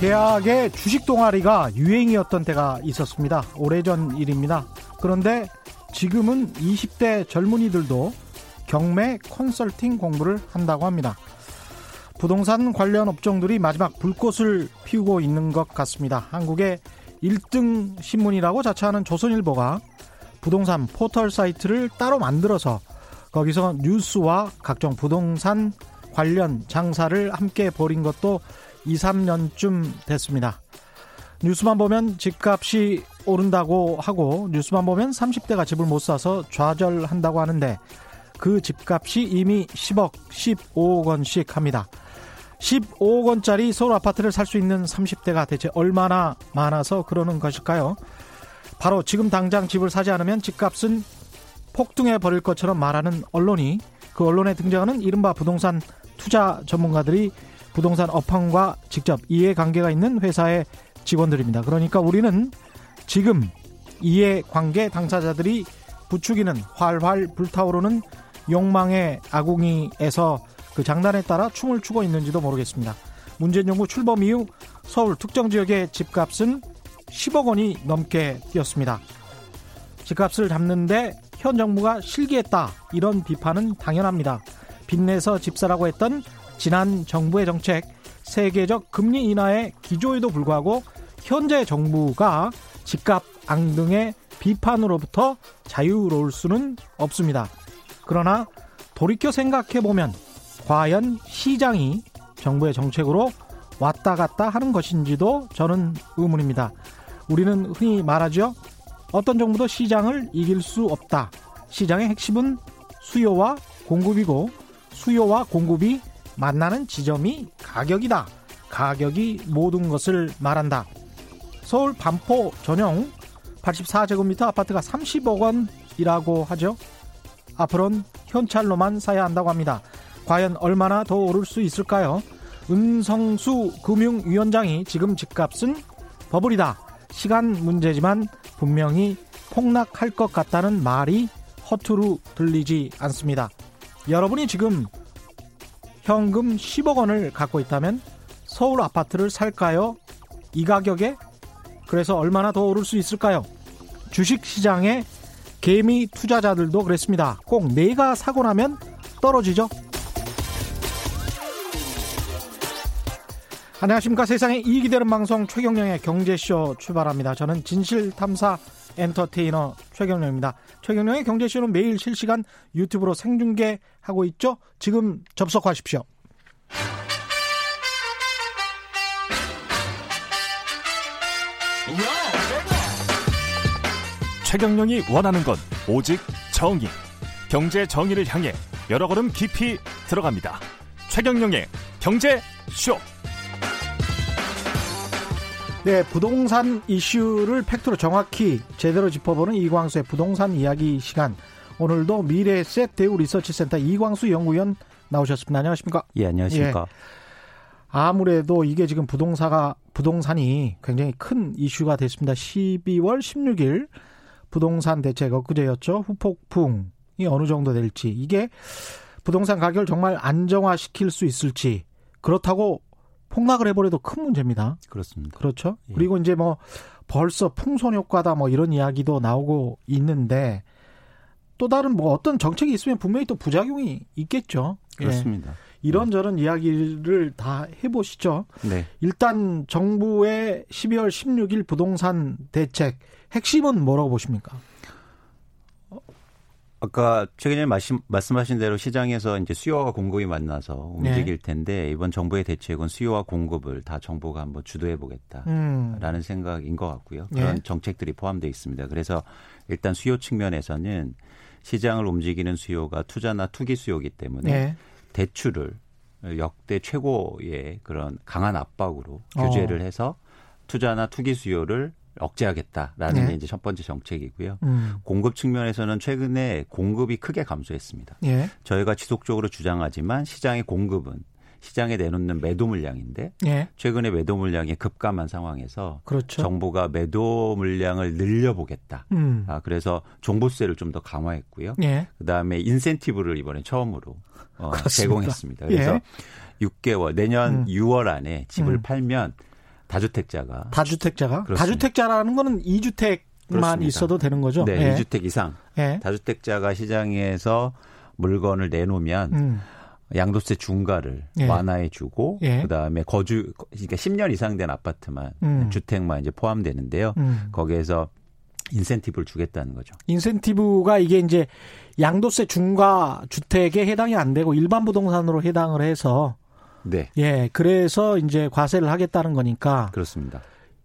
대학의 주식 동아리가 유행이었던 때가 있었습니다. 오래전 일입니다. 그런데 지금은 20대 젊은이들도 경매 컨설팅 공부를 한다고 합니다. 부동산 관련 업종들이 마지막 불꽃을 피우고 있는 것 같습니다. 한국의 1등 신문이라고 자처하는 조선일보가 부동산 포털 사이트를 따로 만들어서 거기서 뉴스와 각종 부동산 관련 장사를 함께 벌인 것도 2, 3년쯤 됐습니다. 뉴스만 보면 집값이 오른다고 하고 뉴스만 보면 30대가 집을 못 사서 좌절한다고 하는데 그 집값이 이미 10억, 15억 원씩 합니다. 15억 원짜리 서울 아파트를 살 수 있는 30대가 대체 얼마나 많아서 그러는 것일까요? 바로 지금 당장 집을 사지 않으면 집값은 폭등해 버릴 것처럼 말하는 언론이 그 언론에 등장하는 이른바 부동산 투자 전문가들이 부동산 업황과 직접 이해관계가 있는 회사의 직원들입니다. 그러니까 우리는 지금 이해관계 당사자들이 부추기는 활활 불타오르는 욕망의 아궁이에서 그 장단에 따라 춤을 추고 있는지도 모르겠습니다. 문재인 정부 출범 이후 서울 특정 지역의 집값은 10억 원이 넘게 뛰었습니다. 집값을 잡는데 현 정부가 실기했다 이런 비판은 당연합니다. 빚내서 집사라고 했던 지난 정부의 정책 세계적 금리 인하의 기조에도 불구하고 현재 정부가 집값 앙등의 비판으로부터 자유로울 수는 없습니다. 그러나 돌이켜 생각해 보면 과연 시장이 정부의 정책으로 왔다 갔다 하는 것인지도 저는 의문입니다. 우리는 흔히 말하죠. 어떤 정부도 시장을 이길 수 없다. 시장의 핵심은 수요와 공급이고 수요와 공급이 만나는 지점이 가격이다. 가격이 모든 것을 말한다. 서울 반포 전용 84제곱미터 아파트가 30억 원이라고 하죠. 앞으로는 현찰로만 사야 한다고 합니다. 과연 얼마나 더 오를 수 있을까요? 은성수 금융위원장이 지금 집값은 버블이다. 시간 문제지만 분명히 폭락할 것 같다는 말이 허투루 들리지 않습니다. 여러분이 지금 현금 10억 원을 갖고 있다면 서울 아파트를 살까요? 이 가격에? 그래서 얼마나 더 오를 수 있을까요? 주식 시장의 개미 투자자들도 그랬습니다. 꼭 내가 사고 나면 떨어지죠? 안녕하십니까. 세상에 이익이 되는 방송 최경령의 경제쇼 출발합니다. 저는 진실탐사 엔터테이너 최경령입니다. 최경령의 경제쇼는 매일 실시간 유튜브로 생중계하고 있죠. 지금 접속하십시오. 최경령이 원하는 건 오직 정의. 경제 정의를 향해 여러 걸음 깊이 들어갑니다. 최경령의 경제쇼. 네, 부동산 이슈를 팩트로 정확히 제대로 짚어보는 이광수의 부동산 이야기 시간. 오늘도 미래셋 대우 리서치센터 이광수 연구위원 나오셨습니다. 안녕하십니까? 예, 안녕하십니까? 예. 아무래도 이게 지금 부동사가 부동산이 굉장히 큰 이슈가 됐습니다. 12월 16일 부동산 대책 엊그제였죠. 후폭풍이 어느 정도 될지 이게 부동산 가격을 정말 안정화시킬 수 있을지 그렇다고 폭락을 해버려도 큰 문제입니다. 그렇습니다. 그렇죠. 예. 그리고 이제 뭐 벌써 풍선 효과다 뭐 이런 이야기도 나오고 있는데 또 다른 뭐 어떤 정책이 있으면 분명히 또 부작용이 있겠죠. 예. 그렇습니다. 예. 이런저런 네. 이야기를 다 해보시죠. 네. 일단 정부의 12월 16일 부동산 대책 핵심은 뭐라고 보십니까? 아까 최근에 말씀, 말씀하신 대로 시장에서 이제 수요와 공급이 만나서 움직일 네. 텐데 이번 정부의 대책은 수요와 공급을 다 정부가 한번 주도해 보겠다라는 음. 생각인 것 같고요. 그런 네. 정책들이 포함되어 있습니다. 그래서 일단 수요 측면에서는 시장을 움직이는 수요가 투자나 투기 수요이기 때문에 네. 대출을 역대 최고의 그런 강한 압박으로 어. 규제를 해서 투자나 투기 수요를 억제하겠다라는 네. 게 이제 첫 번째 정책이고요. 음. 공급 측면에서는 최근에 공급이 크게 감소했습니다. 예. 저희가 지속적으로 주장하지만 시장의 공급은 시장에 내놓는 매도 물량인데 예. 최근에 매도 물량이 급감한 상황에서 그렇죠. 정부가 매도 물량을 늘려보겠다. 음. 아, 그래서 종부세를 좀 더 강화했고요. 예. 그다음에 인센티브를 이번에 처음으로 어, 제공했습니다. 그래서 예. 6개월 내년 음. 6월 안에 집을 음. 팔면 다주택자가 다주택자가 그렇습니다. 다주택자라는 거는 2주택만 그렇습니다. 있어도 되는 거죠. 네, 예. 2주택 이상 예. 다주택자가 시장에서 물건을 내놓으면 음. 양도세 중과를 예. 완화해 주고 예. 그다음에 거주 그러니까 10년 이상 된 아파트만 음. 주택만 이제 포함되는데요. 음. 거기에서 인센티브를 주겠다는 거죠. 인센티브가 이게 이제 양도세 중과 주택에 해당이 안 되고 일반 부동산으로 해당을 해서 네. 예, 그래서 이제 과세를 하겠다는 거니까 그렇습니다.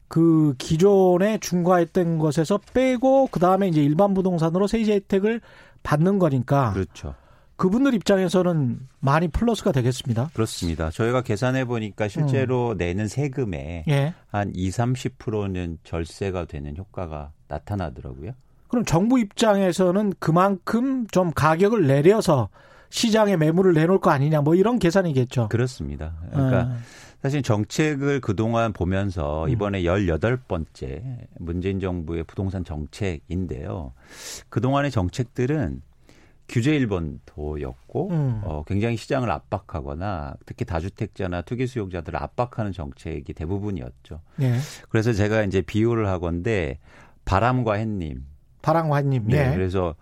그 기존에 중과했던 것에서 빼고 그 다음에 이제 일반 부동산으로 세제 혜택을 받는 거니까 그렇죠. 그분들 입장에서는 많이 플러스가 되겠습니다. 그렇습니다. 저희가 계산해 보니까 실제로 음. 내는 세금의 예. 한 2, 30%는 절세가 되는 효과가 나타나더라고요. 그럼 정부 입장에서는 그만큼 좀 가격을 내려서 시장에 매물을 내놓을 거 아니냐 뭐 이런 계산이겠죠. 그렇습니다. 그러니까 아. 사실 정책을 그동안 보면서 음. 이번에 18번째 문재인 정부의 부동산 정책인데요. 그동안의 정책들은 규제 일본도였고 음. 어, 굉장히 시장을 압박하거나 특히 다주택자나 투기 수용자들을 압박하는 정책이 대부분이었죠. 네. 그래서 제가 이제 비유를 하건데 바람과 햇님. 바람과 햇님. 네. 네. 그래서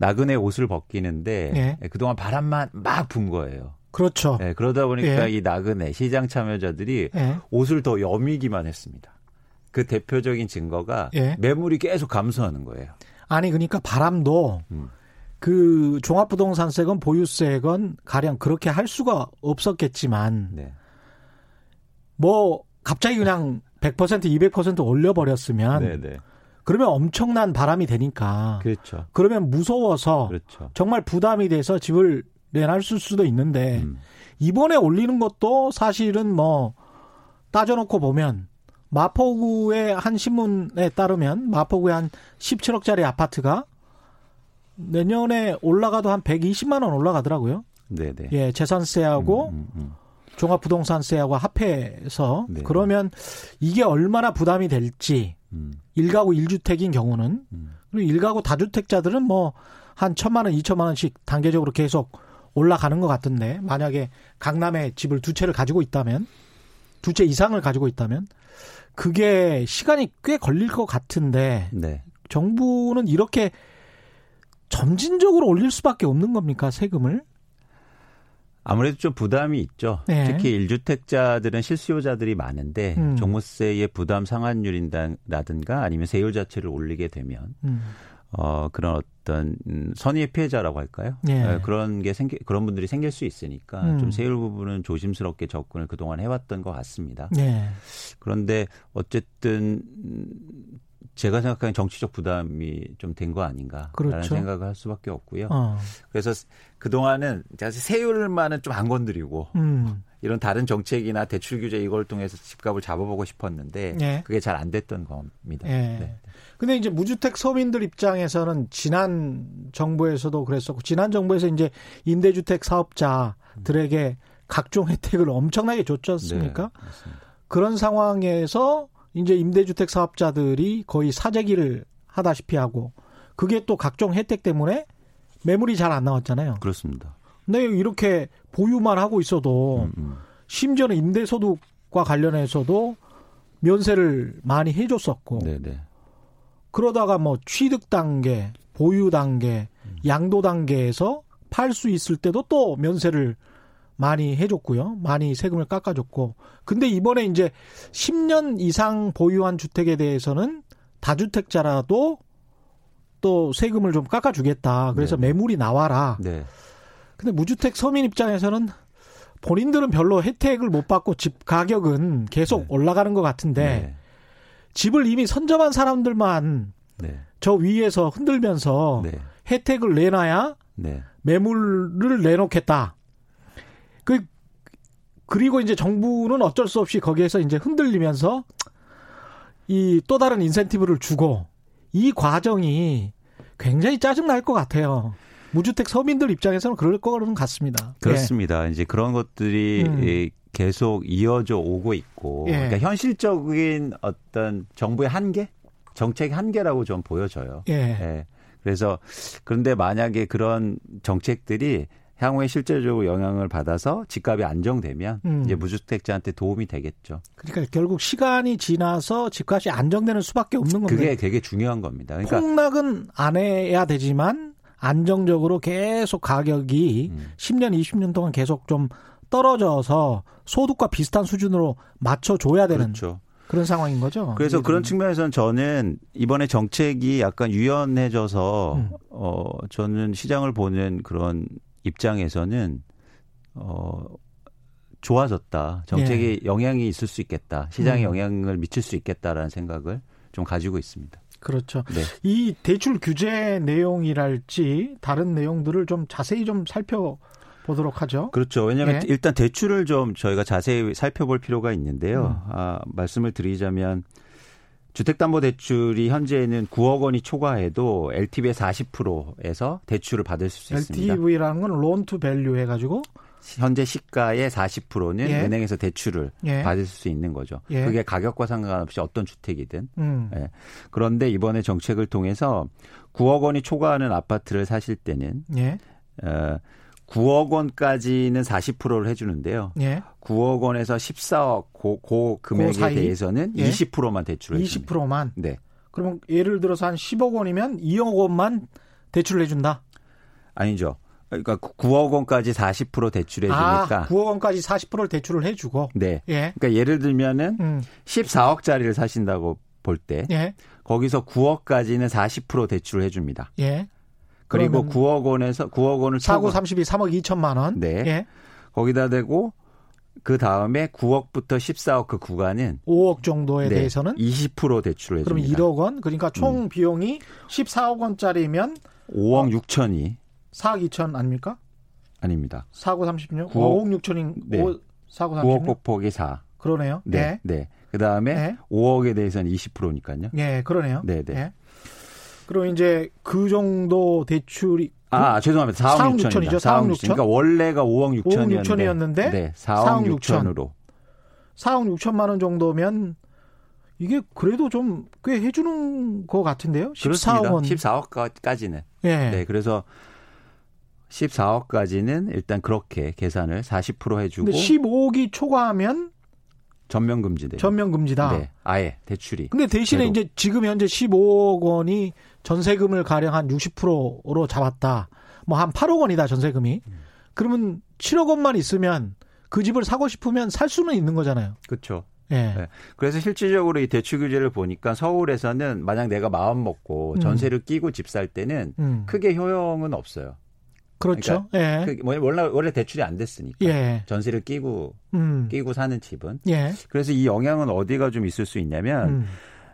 나그네 옷을 벗기는데 네. 그동안 바람만 막 분 거예요. 그렇죠. 네, 그러다 보니까 예. 이 나그네 시장 참여자들이 예. 옷을 더 여미기만 했습니다. 그 대표적인 증거가 예. 매물이 계속 감소하는 거예요. 아니 그러니까 바람도 음. 그 종합부동산세건 보유세건 가령 그렇게 할 수가 없었겠지만 네. 뭐 갑자기 그냥 100% 200% 올려버렸으면 네, 네. 그러면 엄청난 바람이 되니까 그렇죠. 그러면 무서워서 그렇죠. 정말 부담이 돼서 집을 내놨을 수도 있는데 음. 이번에 올리는 것도 사실은 뭐 따져놓고 보면 마포구의 한 신문에 따르면 마포구의 한 17억짜리 아파트가 내년에 올라가도 한 120만 원 올라가더라고요. 네네. 예, 재산세하고 음, 음, 음. 종합부동산세하고 합해서 네네. 그러면 이게 얼마나 부담이 될지 음. 1가구 1주택인 경우는 음. 그리고 1가구 다주택자들은 뭐 한 천만 원, 이천만 원씩 단계적으로 계속 올라가는 것 같은데 만약에 강남에 집을 두 채를 가지고 있다면 두 채 이상을 가지고 있다면 그게 시간이 꽤 걸릴 것 같은데 네. 정부는 이렇게 점진적으로 올릴 수밖에 없는 겁니까 세금을? 아무래도 좀 부담이 있죠. 네. 특히 1주택자들은 실수요자들이 많은데 음. 종부세의 부담 상환율이라든가 아니면 세율 자체를 올리게 되면 음. 어 그런 어떤 음, 선의의 피해자라고 할까요? 네. 네, 그런 게 생기 그런 분들이 생길 수 있으니까 음. 좀 세율 부분은 조심스럽게 접근을 그동안 해왔던 것 같습니다. 네. 그런데 어쨌든 제가 생각하는 정치적 부담이 좀 된 거 아닌가라는 그렇죠. 생각을 할 수밖에 없고요. 어. 그래서 그 동안은 사실 세율만은 좀 안 건드리고 음. 이런 다른 정책이나 대출 규제 이걸 통해서 집값을 잡아보고 싶었는데 네. 그게 잘 안 됐던 겁니다. 네. 네. 근데 이제 무주택 서민들 입장에서는 지난 정부에서도 그랬었고 지난 정부에서 이제 임대주택 사업자들에게 각종 혜택을 엄청나게 줬지 않습니까? 네, 그런 상황에서 이제 임대주택 사업자들이 거의 사재기를 하다시피 하고 그게 또 각종 혜택 때문에 매물이 잘 안 나왔잖아요. 그렇습니다. 근데 이렇게 보유만 하고 있어도 음, 음. 심지어는 임대소득과 관련해서도 면세를 많이 해줬었고 네네. 그러다가 뭐 취득 단계, 보유 단계, 음. 양도 단계에서 팔 수 있을 때도 또 면세를 많이 해줬고요. 많이 세금을 깎아줬고. 근데 이번에 이제 10년 이상 보유한 주택에 대해서는 다주택자라도 또 세금을 좀 깎아주겠다. 그래서 네. 매물이 나와라. 네. 근데 무주택 서민 입장에서는 본인들은 별로 혜택을 못 받고 집 가격은 계속 네. 올라가는 것 같은데 네. 집을 이미 선점한 사람들만 네. 저 위에서 흔들면서 네. 혜택을 내놔야 매물을 내놓겠다. 그 그리고 이제 정부는 어쩔 수 없이 거기에서 이제 흔들리면서 이 또 다른 인센티브를 주고 이 과정이 굉장히 짜증 날 것 같아요. 무주택 서민들 입장에서는 그럴 거는 같습니다. 그렇습니다. 예. 이제 그런 것들이 음. 계속 이어져 오고 있고 예. 그러니까 현실적인 어떤 정부의 한계, 정책 한계라고 좀 보여져요. 예. 예. 그래서 그런데 만약에 그런 정책들이 향후에 실제적으로 영향을 받아서 집값이 안정되면 음. 이제 무주택자한테 도움이 되겠죠. 그러니까 결국 시간이 지나서 집값이 안정되는 수밖에 없는 건데 그게 되게 중요한 겁니다. 그러니까 폭락은 안 해야 되지만 안정적으로 계속 가격이 음. 10년, 20년 동안 계속 좀 떨어져서 소득과 비슷한 수준으로 맞춰줘야 되는 그렇죠. 그런 상황인 거죠. 그래서 그런 측면에서는 저는 이번에 정책이 약간 유연해져서 음. 어 저는 시장을 보는 그런 입장에서는 어 좋아졌다. 정책이 예. 영향이 있을 수 있겠다. 시장에 음. 영향을 미칠 수 있겠다라는 생각을 좀 가지고 있습니다. 그렇죠. 네. 이 대출 규제 내용이랄지 다른 내용들을 좀 자세히 좀 살펴 보도록 하죠. 그렇죠. 왜냐하면 예. 일단 대출을 좀 저희가 자세히 살펴볼 필요가 있는데요. 음. 아, 말씀을 드리자면 주택담보대출이 현재는 9억 원이 초과해도 LTV의 40%에서 대출을 받을 수 있습니다. LTV라는 건 loan to value 해가지고 현재 시가의 40%는 예. 은행에서 대출을 예. 받을 수 있는 거죠. 예. 그게 가격과 상관없이 어떤 주택이든. 음. 예. 그런데 이번에 정책을 통해서 9억 원이 초과하는 아파트를 사실 때는 예. 어, 9억 원까지는 40%를 해주는데요. 예. 9억 원에서 14억 고, 고 금액에 그 대해서는 예. 20%만 대출을 20%만. 네. 그러면 예를 들어서 한 10억 원이면 2억 원만 대출을 해준다. 아니죠. 그러니까 9억 원까지 40% 대출해 주니까. 아, 9억 원까지 40%를 대출을 해 주고. 네. 예. 그러니까 예를 들면은 음. 14억짜리를 사신다고 볼 때. 예. 거기서 9억까지는 40% 대출을 해 줍니다. 예. 그리고 9억 원에서 9억 원을 사고 32 3억 2천만 원. 네. 예. 거기다 대고 그 다음에 9억부터 14억 그 구간은 5억 정도에 네, 대해서는 20% 대출을 그럼 해줍니다. 1억 원. 그러니까 총 음. 비용이 14억 원짜리면 5억 어, 6천이 4억 2천 아닙니까? 아닙니다. 4억 36? 9억, 5억 6천인 네. 5, 4억 36? 9억 곱하기 4. 그러네요. 네. 네. 네. 그다음에 네. 5억에 대해서는 20%니까요. 네, 그러네요. 네, 네. 네. 그럼 이제 그 정도 대출이 아, 그 죄송합니다. 4억, 4억 6천이죠. 4억 6천. 그러니까 원래가 5억 6천이었는데 5억 6천이었는데 네, 4억, 4억 6천으로. 4억 6천만 원 정도면 이게 그래도 좀 꽤 해주는 것 같은데요. 14억 원. 14억까지는. 네. 네. 그래서 14억까지는 일단 그렇게 계산을 40% 해주고. 근데 15억이 초과하면 전면 금지돼. 전면 금지다. 네, 아예 대출이. 근데 대신에 제로. 이제 지금 현재 15억 원이 전세금을 가령 한 60%로 잡았다. 뭐 한 8억 원이다 전세금이. 음. 그러면 7억 원만 있으면 그 집을 사고 싶으면 살 수는 있는 거잖아요. 그렇죠. 예. 네. 그래서 실질적으로 이 대출 규제를 보니까 서울에서는 만약 내가 마음 먹고 음. 전세를 끼고 집 살 때는 음. 크게 효용은 없어요. 그렇죠. 그러니까 예. 그뭐 원래 원래 대출이 안 됐으니까 예. 전세를 끼고 음. 끼고 사는 집은. 예. 그래서 이 영향은 어디가 좀 있을 수 있냐면 음.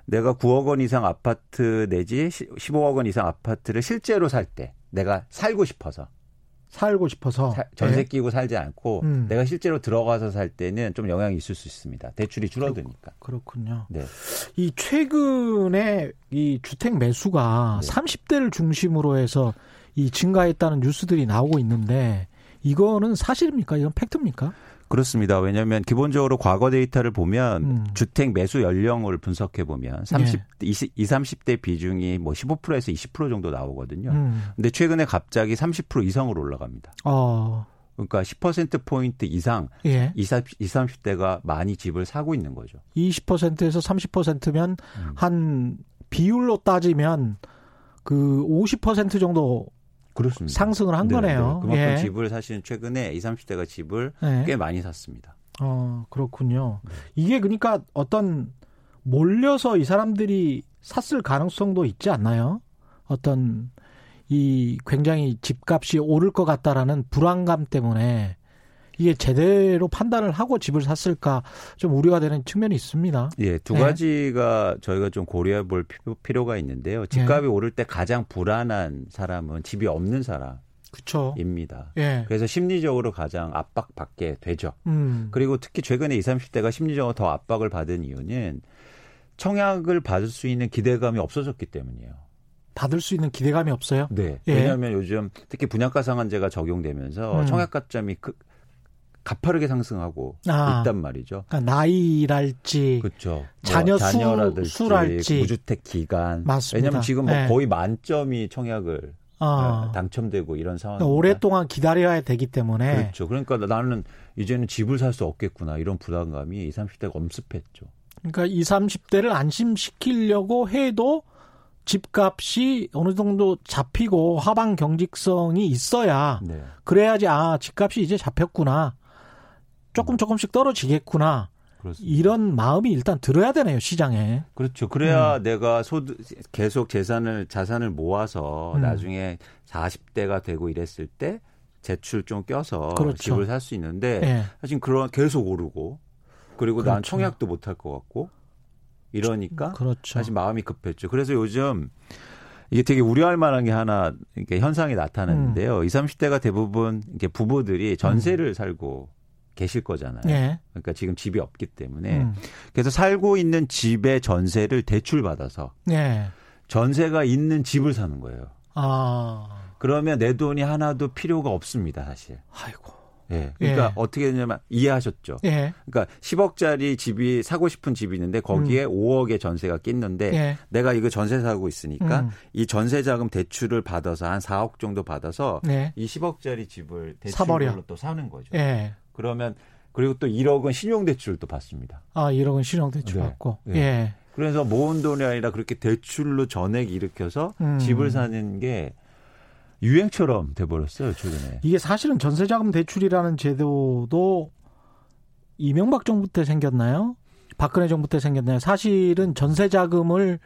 내가 9억 원 이상 아파트 내지 15억 원 이상 아파트를 실제로 살 때 내가 살고 싶어서 살고 싶어서 사, 전세 예. 끼고 살지 않고 음. 내가 실제로 들어가서 살 때는 좀 영향이 있을 수 있습니다. 대출이 줄어드니까. 그렇군요. 네. 이 최근에 이 주택 매수가 네. 30대를 중심으로 해서 이 증가했다는 뉴스들이 나오고 있는데 이거는 사실입니까? 이건 팩트입니까? 그렇습니다. 왜냐하면 기본적으로 과거 데이터를 보면 음. 주택 매수 연령을 분석해 보면 30, 예. 20, 20, 30대 비중이 뭐 15%에서 20% 정도 나오거든요. 음. 근데 최근에 갑자기 30% 이상으로 올라갑니다. 어. 그러니까 10% 포인트 이상 예. 20, 20, 30대가 많이 집을 사고 있는 거죠. 20%에서 30%면 음. 한 비율로 따지면 그 50% 정도 그렇습니다. 상승을 한 네, 거네요. 네. 그만큼 예. 집을 사실은 최근에 20, 30대가 집을 네. 꽤 많이 샀습니다. 어, 그렇군요. 네. 이게 그러니까 어떤 몰려서 이 사람들이 샀을 가능성도 있지 않나요? 어떤 이 굉장히 집값이 오를 것 같다라는 불안감 때문에 이게 제대로 판단을 하고 집을 샀을까 좀 우려가 되는 측면이 있습니다. 예, 두 네. 가지가 저희가 좀 고려해 볼 필요가 있는데요. 집값이 네. 오를 때 가장 불안한 사람은 집이 없는 사람. 그쵸. 입니다. 예. 그래서 심리적으로 가장 압박받게 되죠. 음. 그리고 특히 최근에 20, 30대가 심리적으로 더 압박을 받은 이유는 청약을 받을 수 있는 기대감이 없어졌기 때문이에요. 받을 수 있는 기대감이 없어요. 네. 예. 왜냐하면 요즘 특히 분양가 상한제가 적용되면서 음. 청약 가점이 그, 가파르게 상승하고 아, 있단 말이죠. 그러니까 나이랄지, 그렇죠. 자녀 뭐 자녀라든지, 수랄지, 무주택 기간. 맞습니다. 왜냐하면 지금 뭐 네. 거의 만점이 청약을 아. 당첨되고 이런 상황. 그러니까 오랫동안 기다려야 되기 때문에. 그렇죠. 그러니까 나는 이제는 집을 살 수 없겠구나 이런 부담감이 20, 30대가 엄습했죠. 그러니까 20, 30대를 안심시키려고 해도 집값이 어느 정도 잡히고 하방 경직성이 있어야 네. 그래야지 아 집값이 이제 잡혔구나 조금 조금씩 떨어지겠구나. 그렇습니다. 이런 마음이 일단 들어야 되네요 시장에. 그렇죠. 그래야 음. 내가 소득 계속 재산을 자산을 모아서 음. 나중에 40대가 되고 이랬을 때 재출 좀 껴서 그렇죠. 집을 살 수 있는데 네. 사실 그런 계속 오르고 그리고 그렇죠. 난 청약도 못 할 것 같고 이러니까 그렇죠. 사실 마음이 급했죠. 그래서 요즘 이게 되게 우려할 만한 게 하나 이렇게 현상이 나타났는데요. 음. 20, 30대가 대부분 이렇게 부부들이 전세를 음. 살고 계실 거잖아요. 네. 그러니까 지금 집이 없기 때문에 음. 그래서 살고 있는 집의 전세를 대출 받아서 네. 전세가 있는 집을 사는 거예요. 아. 그러면 내 돈이 하나도 필요가 없습니다, 사실. 아이고. 예. 그러니까 예. 어떻게 되냐면 이해하셨죠. 예. 그러니까 10억짜리 집이 사고 싶은 집이 있는데 거기에 음. 5억의 전세가 낀는데 예. 내가 이거 전세 사고 있으니까 음. 이 전세 자금 대출을 받아서 한 4억 정도 받아서 예. 이 10억짜리 집을 대출로 또 사는 거죠. 예. 그러면 그리고 또 1억은 신용대출을 또 받습니다. 아, 1억은 신용대출 네. 받고. 네. 예. 그래서 모은 돈이 아니라 그렇게 대출로 전액 일으켜서 음. 집을 사는 게 유행처럼 돼버렸어요 최근에. 이게 사실은 전세자금 대출이라는 제도도 이명박 정부 때 생겼나요? 박근혜 정부 때 생겼나요? 사실은 전세자금을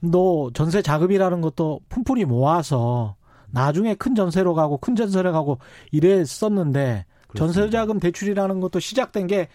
너 전세 자금이라는 것도 푼푼히 모아서 나중에 큰 전세로 가고 큰 전세로 가고 이랬었는데 전세자금 대출이라는 것도 시작된 게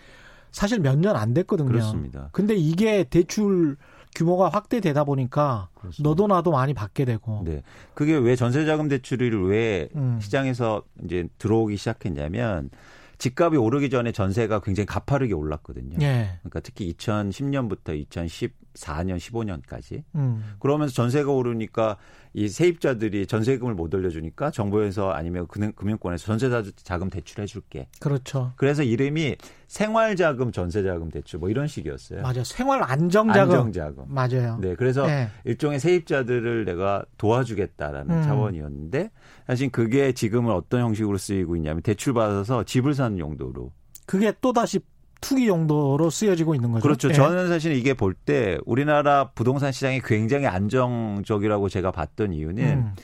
사실 몇 년 안 됐거든요. 그렇습니다. 근데 이게 대출 규모가 확대되다 보니까 그렇습니다. 너도 나도 많이 받게 되고. 네. 그게 왜 전세자금 대출을 왜 음. 시장에서 이제 들어오기 시작했냐면 집값이 오르기 전에 전세가 굉장히 가파르게 올랐거든요. 예. 그러니까 특히 2010년부터 2014년, 15년까지. 음. 그러면서 전세가 오르니까 이 세입자들이 전세금을 못 올려주니까 정부에서 아니면 금융, 금융권에서 전세자금 대출해 줄게. 그렇죠. 그래서 이름이 생활자금 전세자금 대출 뭐 이런 식이었어요. 맞아요. 생활 안정자금. 안정자금. 맞아요. 네. 그래서 네. 일종의 세입자들을 내가 도와주겠다라는 음. 차원이었는데 사실 그게 지금은 어떤 형식으로 쓰이고 있냐면 대출 받아서 집을 사는 용도로. 그게 또 다시 투기 용도로 쓰여지고 있는 거죠. 그렇죠. 예. 저는 사실 이게 볼 때 우리나라 부동산 시장이 굉장히 안정적이라고 제가 봤던 이유는 음.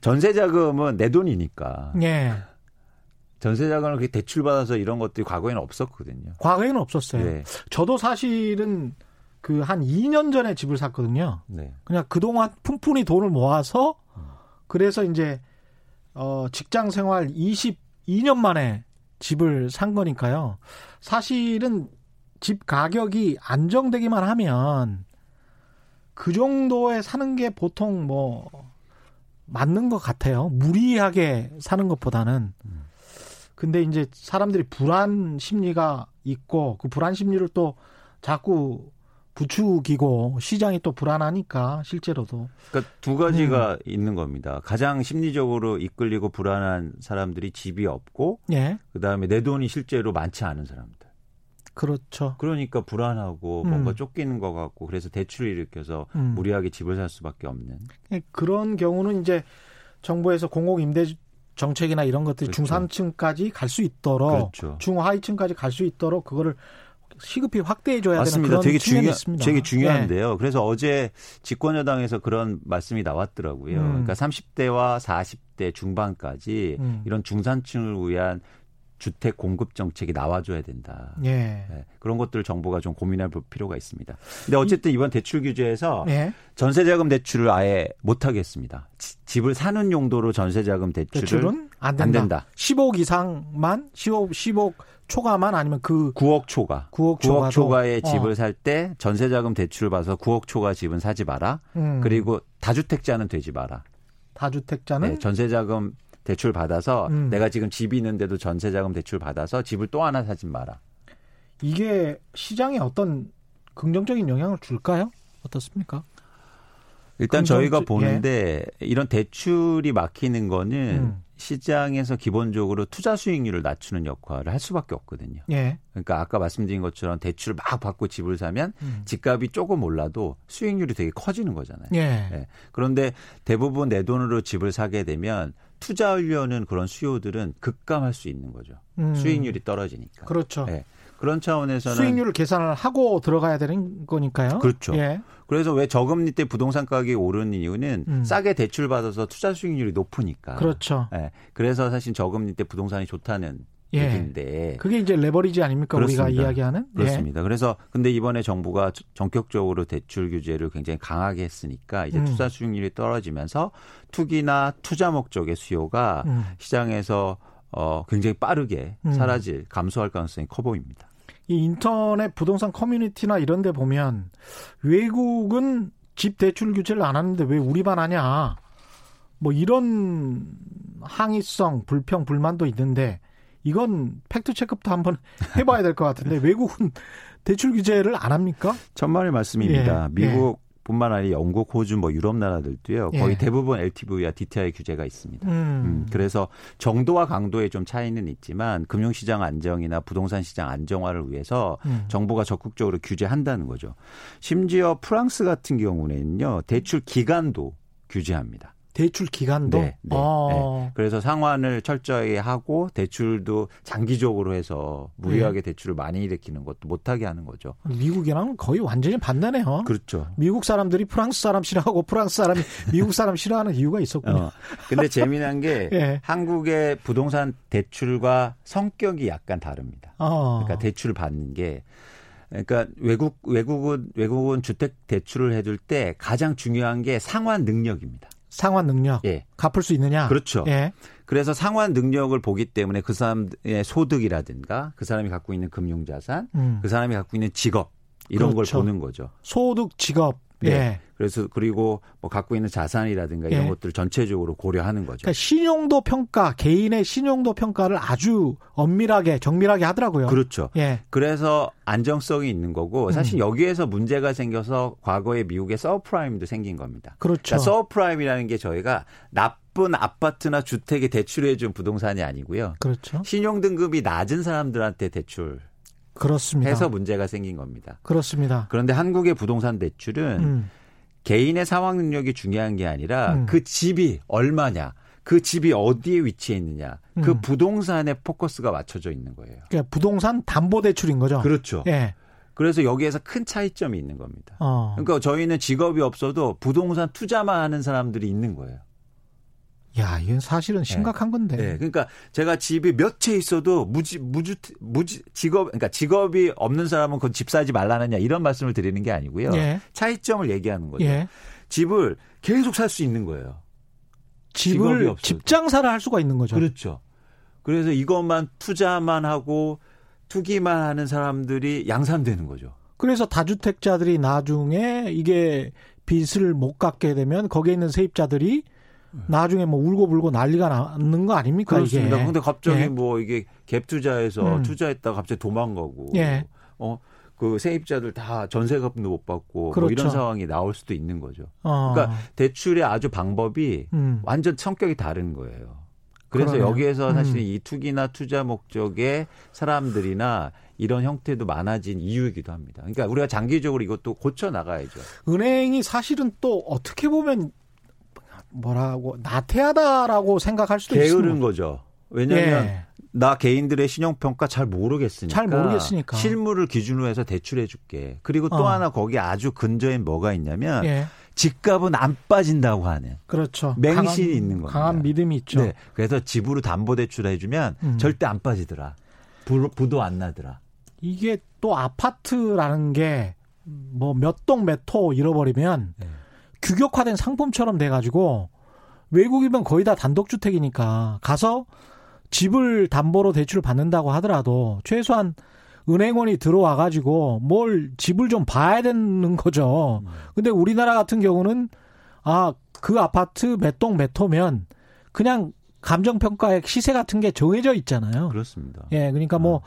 전세 자금은 내 돈이니까. 예. 전세 자금을 그렇게 대출 받아서 이런 것들이 과거에는 없었거든요. 과거에는 없었어요. 네. 저도 사실은 그 한 2년 전에 집을 샀거든요. 네. 그냥 그동안 푼푼히 돈을 모아서 그래서 이제 어 직장 생활 22년 만에 집을 산 거니까요. 사실은 집 가격이 안정되기만 하면 그 정도에 사는 게 보통 뭐 맞는 것 같아요. 무리하게 사는 것보다는. 근데 이제 사람들이 불안 심리가 있고 그 불안 심리를 또 자꾸 부추기고 시장이 또 불안하니까 실제로도. 그러니까 두 가지가 음. 있는 겁니다. 가장 심리적으로 이끌리고 불안한 사람들이 집이 없고, 예. 그 다음에 내 돈이 실제로 많지 않은 사람들. 그렇죠. 그러니까 불안하고 음. 뭔가 쫓기는 것 같고 그래서 대출을 일으켜서 음. 무리하게 집을 살 수밖에 없는. 예, 그런 경우는 이제 정부에서 공공 임대 정책이나 이런 것들이 그렇죠. 중산층까지 갈 수 있도록 그렇죠. 중하위층까지 갈 수 있도록 그거를 시급히 확대해 줘야 되는 그런 되게 중요 있습니다. 되게 중요한데요. 네. 그래서 어제 집권 여당에서 그런 말씀이 나왔더라고요. 음. 그러니까 30대와 40대 중반까지 음. 이런 중산층을 위한 주택 공급 정책이 나와줘야 된다. 예. 네, 그런 것들 정부가 좀 고민할 필요가 있습니다. 근데 어쨌든 이번 대출 규제에서 예. 전세자금 대출을 아예 못 하겠습니다. 집을 사는 용도로 전세자금 대출을 대출은 안 된다. 안 된다. 10억 이상만 10억 10억 초과만 아니면 그 9억 초과. 9억, 9억 초과의 어. 집을 살 때 전세자금 대출을 봐서 9억 초과 집은 사지 마라. 음. 그리고 다주택자는 되지 마라. 다주택자는 네, 전세자금 대출 받아서 음. 내가 지금 집이 있는데도 전세자금 대출 받아서 집을 또 하나 사지 마라. 이게 시장에 어떤 긍정적인 영향을 줄까요? 어떻습니까? 일단 저희가 보는데 예. 이런 대출이 막히는 거는 음. 시장에서 기본적으로 투자 수익률을 낮추는 역할을 할 수밖에 없거든요. 예. 그러니까 아까 말씀드린 것처럼 대출을 막 받고 집을 사면 음. 집값이 조금 올라도 수익률이 되게 커지는 거잖아요. 예. 예. 그런데 대부분 내 돈으로 집을 사게 되면 투자하려는 그런 수요들은 급감할 수 있는 거죠. 음. 수익률이 떨어지니까. 그렇죠. 예. 그런 차원에서는 수익률을 계산을 하고 들어가야 되는 거니까요. 그렇죠. 예. 그래서 왜 저금리 때 부동산 가격이 오르는 이유는 음. 싸게 대출 받아서 투자 수익률이 높으니까. 그렇죠. 예. 그래서 사실 저금리 때 부동산이 좋다는 예. 얘기인데 그게 이제 레버리지 아닙니까 그렇습니다. 우리가 이야기하는 예. 그렇습니다. 예. 그래서 근데 이번에 정부가 전격적으로 대출 규제를 굉장히 강하게 했으니까 이제 음. 투자 수익률이 떨어지면서 투기나 투자 목적의 수요가 음. 시장에서 어 굉장히 빠르게 음. 사라질 감소할 가능성이 커 보입니다. 이 인터넷 부동산 커뮤니티나 이런 데 보면 외국은 집 대출 규제를 안 하는데 왜 우리만 하냐. 뭐 이런 항의성, 불평, 불만도 있는데 이건 팩트 체크부터 한번 해봐야 될 것 같은데 외국은 대출 규제를 안 합니까? 천만의 말씀입니다. 예, 미국 예. 뿐만 아니라 영국, 호주, 뭐 유럽 나라들도요. 거의 예. 대부분 LTV와 DTI 규제가 있습니다. 음. 음. 그래서 정도와 강도의 좀 차이는 있지만 금융시장 안정이나 부동산 시장 안정화를 위해서 음. 정부가 적극적으로 규제한다는 거죠. 심지어 프랑스 같은 경우는요. 대출 기간도 규제합니다. 대출 기간도. 네, 네, 아. 네, 그래서 상환을 철저히 하고 대출도 장기적으로 해서 무리하게 네. 대출을 많이 일으키는 것도 못하게 하는 거죠. 미국이랑 거의 완전히 반대네요. 그렇죠. 미국 사람들이 프랑스 사람 싫어하고 프랑스 사람이 미국 사람 싫어하는 이유가 있었군요. 어. 근데 재미난 게 예. 한국의 부동산 대출과 성격이 약간 다릅니다. 어. 그러니까 대출을 받는 게 그러니까 외국 외국은 외국은 주택 대출을 해줄 때 가장 중요한 게 상환 능력입니다. 상환 능력. 예. 갚을 수 있느냐. 그렇죠. 예. 그래서 상환 능력을 보기 때문에 그 사람의 소득이라든가 그 사람이 갖고 있는 금융 자산, 음. 그 사람이 갖고 있는 직업 이런 그렇죠. 걸 보는 거죠. 소득, 직업. 예. 예. 그래서 그리고 뭐 갖고 있는 자산이라든가 이런 예. 것들을 전체적으로 고려하는 거죠. 그러니까 신용도 평가, 개인의 신용도 평가를 아주 엄밀하게 정밀하게 하더라고요. 그렇죠. 예. 그래서 안정성이 있는 거고 사실 음. 여기에서 문제가 생겨서 과거에 미국의 서브프라임도 생긴 겁니다. 그렇죠. 그러니까 서브프라임이라는 게 저희가 나쁜 아파트나 주택에 대출해 준 부동산이 아니고요. 그렇죠. 신용 등급이 낮은 사람들한테 대출 그렇습니다. 해서 문제가 생긴 겁니다. 그렇습니다. 그런데 한국의 부동산 대출은 음. 개인의 상황 능력이 중요한 게 아니라 음. 그 집이 얼마냐, 그 집이 어디에 위치해 있느냐, 그 음. 부동산에 포커스가 맞춰져 있는 거예요. 그러니까 부동산 담보 대출인 거죠. 그렇죠. 예. 그래서 여기에서 큰 차이점이 있는 겁니다. 어. 그러니까 저희는 직업이 없어도 부동산 투자만 하는 사람들이 있는 거예요. 야, 이건 사실은 네. 심각한 건데. 네. 그러니까 제가 집이 몇 채 있어도 무지 무주 무지 직업 그러니까 직업이 없는 사람은 그건 집 사지 말라느냐 이런 말씀을 드리는 게 아니고요. 예. 차이점을 얘기하는 거죠. 예. 집을 계속 살 수 있는 거예요. 집을 집 장사를 할 수가 있는 거죠. 그렇죠. 그래서 이것만 투자만 하고 투기만 하는 사람들이 양산되는 거죠. 그래서 다주택자들이 나중에 이게 빚을 못 갚게 되면 거기에 있는 세입자들이 나중에 뭐 울고불고 난리가 나는 거 아닙니까? 그렇습니다. 이게. 근데 갑자기 예. 뭐 이게 갭 투자해서 음. 투자했다가 갑자기 도망가고 예. 어. 그 세입자들 다 전세금도 못 받고 그렇죠. 뭐 이런 그렇죠. 상황이 나올 수도 있는 거죠. 어. 그러니까 대출의 아주 방법이 음. 완전 성격이 다른 거예요. 그래서 그러네요. 여기에서 사실 음. 이 투기나 투자 목적의 사람들이나 이런 형태도 많아진 이유이기도 합니다. 그러니까 우리가 장기적으로 이것도 고쳐 나가야죠. 은행이 사실은 또 어떻게 보면 뭐라고 나태하다라고 생각할 수도 있습니다. 게으른 거죠. 왜냐하면 예. 나 개인들의 신용평가 잘 모르겠으니까. 잘 모르겠으니까. 실물을 기준으로 해서 대출해 줄게. 그리고 또 어. 하나 거기 아주 근저에 뭐가 있냐면 예. 집값은 안 빠진다고 하는. 그렇죠. 맹신이 강한, 있는 겁니다. 강한 믿음이 있죠. 네. 그래서 집으로 담보대출 해주면 음. 절대 안 빠지더라. 부, 부도 안 나더라. 이게 또 아파트라는 게 뭐 몇 동몇호 잃어버리면 네. 규격화된 상품처럼 돼가지고 외국이면 거의 다 단독주택이니까 가서 집을 담보로 대출을 받는다고 하더라도 최소한 은행원이 들어와 가지고 뭘 집을 좀 봐야 되는 거죠. 근데 우리나라 같은 경우는 아, 그 아파트 몇 동 몇 호면 그냥 감정평가의 시세 같은 게 정해져 있잖아요. 그렇습니다. 예, 그러니까 뭐 어.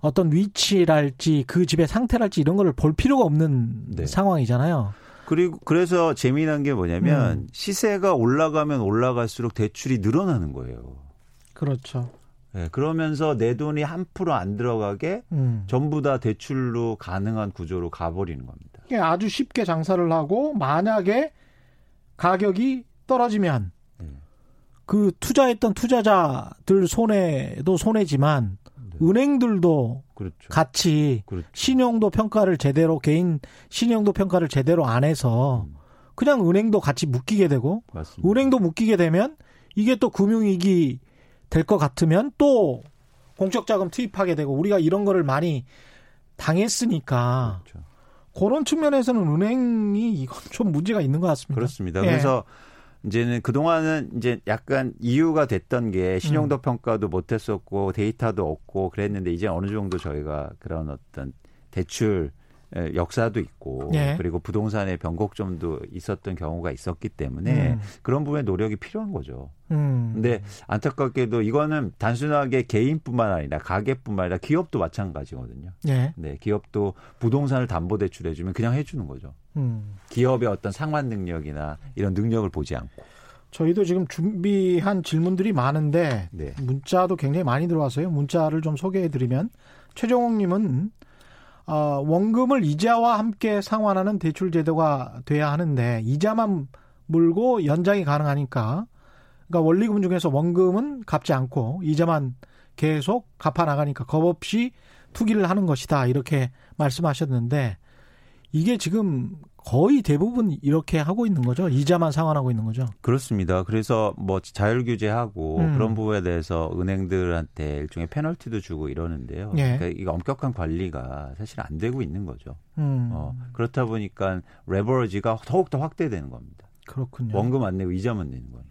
어떤 위치랄지 그 집의 상태랄지 이런 거를 볼 필요가 없는 네. 상황이잖아요. 그리고 그래서 재미난 게 뭐냐면 음. 시세가 올라가면 올라갈수록 대출이 늘어나는 거예요. 그렇죠. 네, 그러면서 내 돈이 한 프로 안 들어가게 음. 전부 다 대출로 가능한 구조로 가버리는 겁니다. 아주 쉽게 장사를 하고 만약에 가격이 떨어지면 네. 그 투자했던 투자자들 손해도 손해지만 네. 은행들도 그렇죠. 같이 그렇죠. 신용도 평가를 제대로 개인 신용도 평가를 제대로 안 해서 음. 그냥 은행도 같이 묶이게 되고 맞습니다. 은행도 묶이게 되면 이게 또 금융위기 될 것 같으면 또 공적 자금 투입하게 되고 우리가 이런 거를 많이 당했으니까 그렇죠. 그런 측면에서는 은행이 이건 좀 문제가 있는 것 같습니다. 그렇습니다. 예. 그래서 이제는 그동안은 이제 약간 이유가 됐던 게 신용도 음. 평가도 못 했었고 데이터도 없고 그랬는데 이제 어느 정도 저희가 그런 어떤 대출 역사도 있고 예. 그리고 부동산의 변곡점도 있었던 경우가 있었기 때문에 음. 그런 부분에 노력이 필요한 거죠. 음. 근데 안타깝게도 이거는 단순하게 개인뿐만 아니라 가게뿐만 아니라 기업도 마찬가지거든요. 예. 네, 기업도 부동산을 담보 대출해 주면 그냥 해 주는 거죠. 음. 기업의 어떤 상환 능력이나 이런 능력을 보지 않고. 저희도 지금 준비한 질문들이 많은데 네. 문자도 굉장히 많이 들어와서요. 문자를 좀 소개해 드리면 최종욱 님은 어, 원금을 이자와 함께 상환하는 대출 제도가 돼야 하는데 이자만 물고 연장이 가능하니까 그러니까 원리금 중에서 원금은 갚지 않고 이자만 계속 갚아 나가니까 겁 없이 투기를 하는 것이다 이렇게 말씀하셨는데 이게 지금 거의 대부분 이렇게 하고 있는 거죠. 이자만 상환하고 있는 거죠. 그렇습니다. 그래서 뭐 자율 규제하고 음. 그런 부분에 대해서 은행들한테 일종의 페널티도 주고 이러는데요. 예. 그러니까 이게 엄격한 관리가 사실 안 되고 있는 거죠. 음. 어, 그렇다 보니까 레버리지가 더욱 더 확대되는 겁니다. 그렇군요. 원금 안 내고 이자만 내는 거니까.